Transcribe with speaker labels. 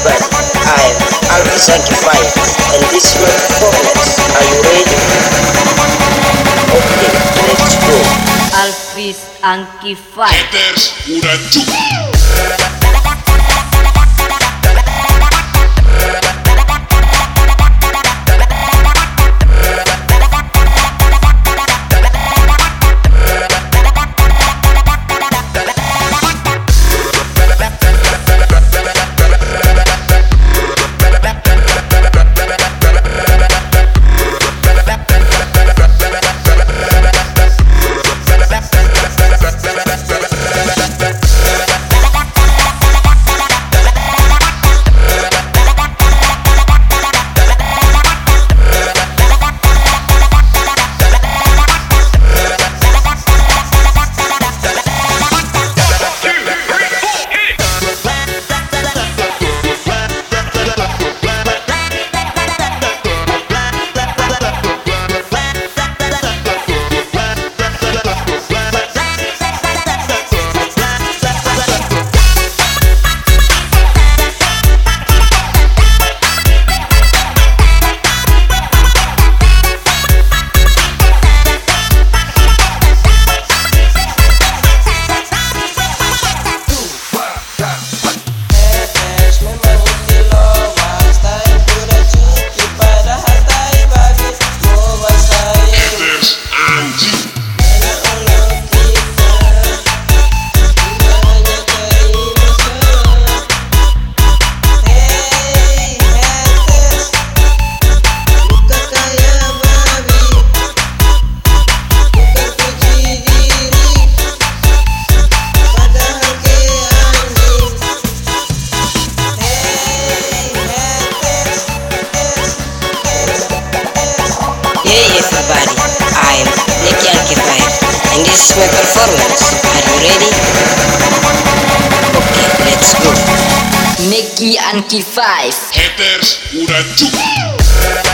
Speaker 1: but I am sanctified, and this your performance. Are you ready? Okay, let's go. Alvis Ankified. dance performance. Are you ready? Okay, let's go.
Speaker 2: Nicky and Key 5.
Speaker 3: Haters, Urantú.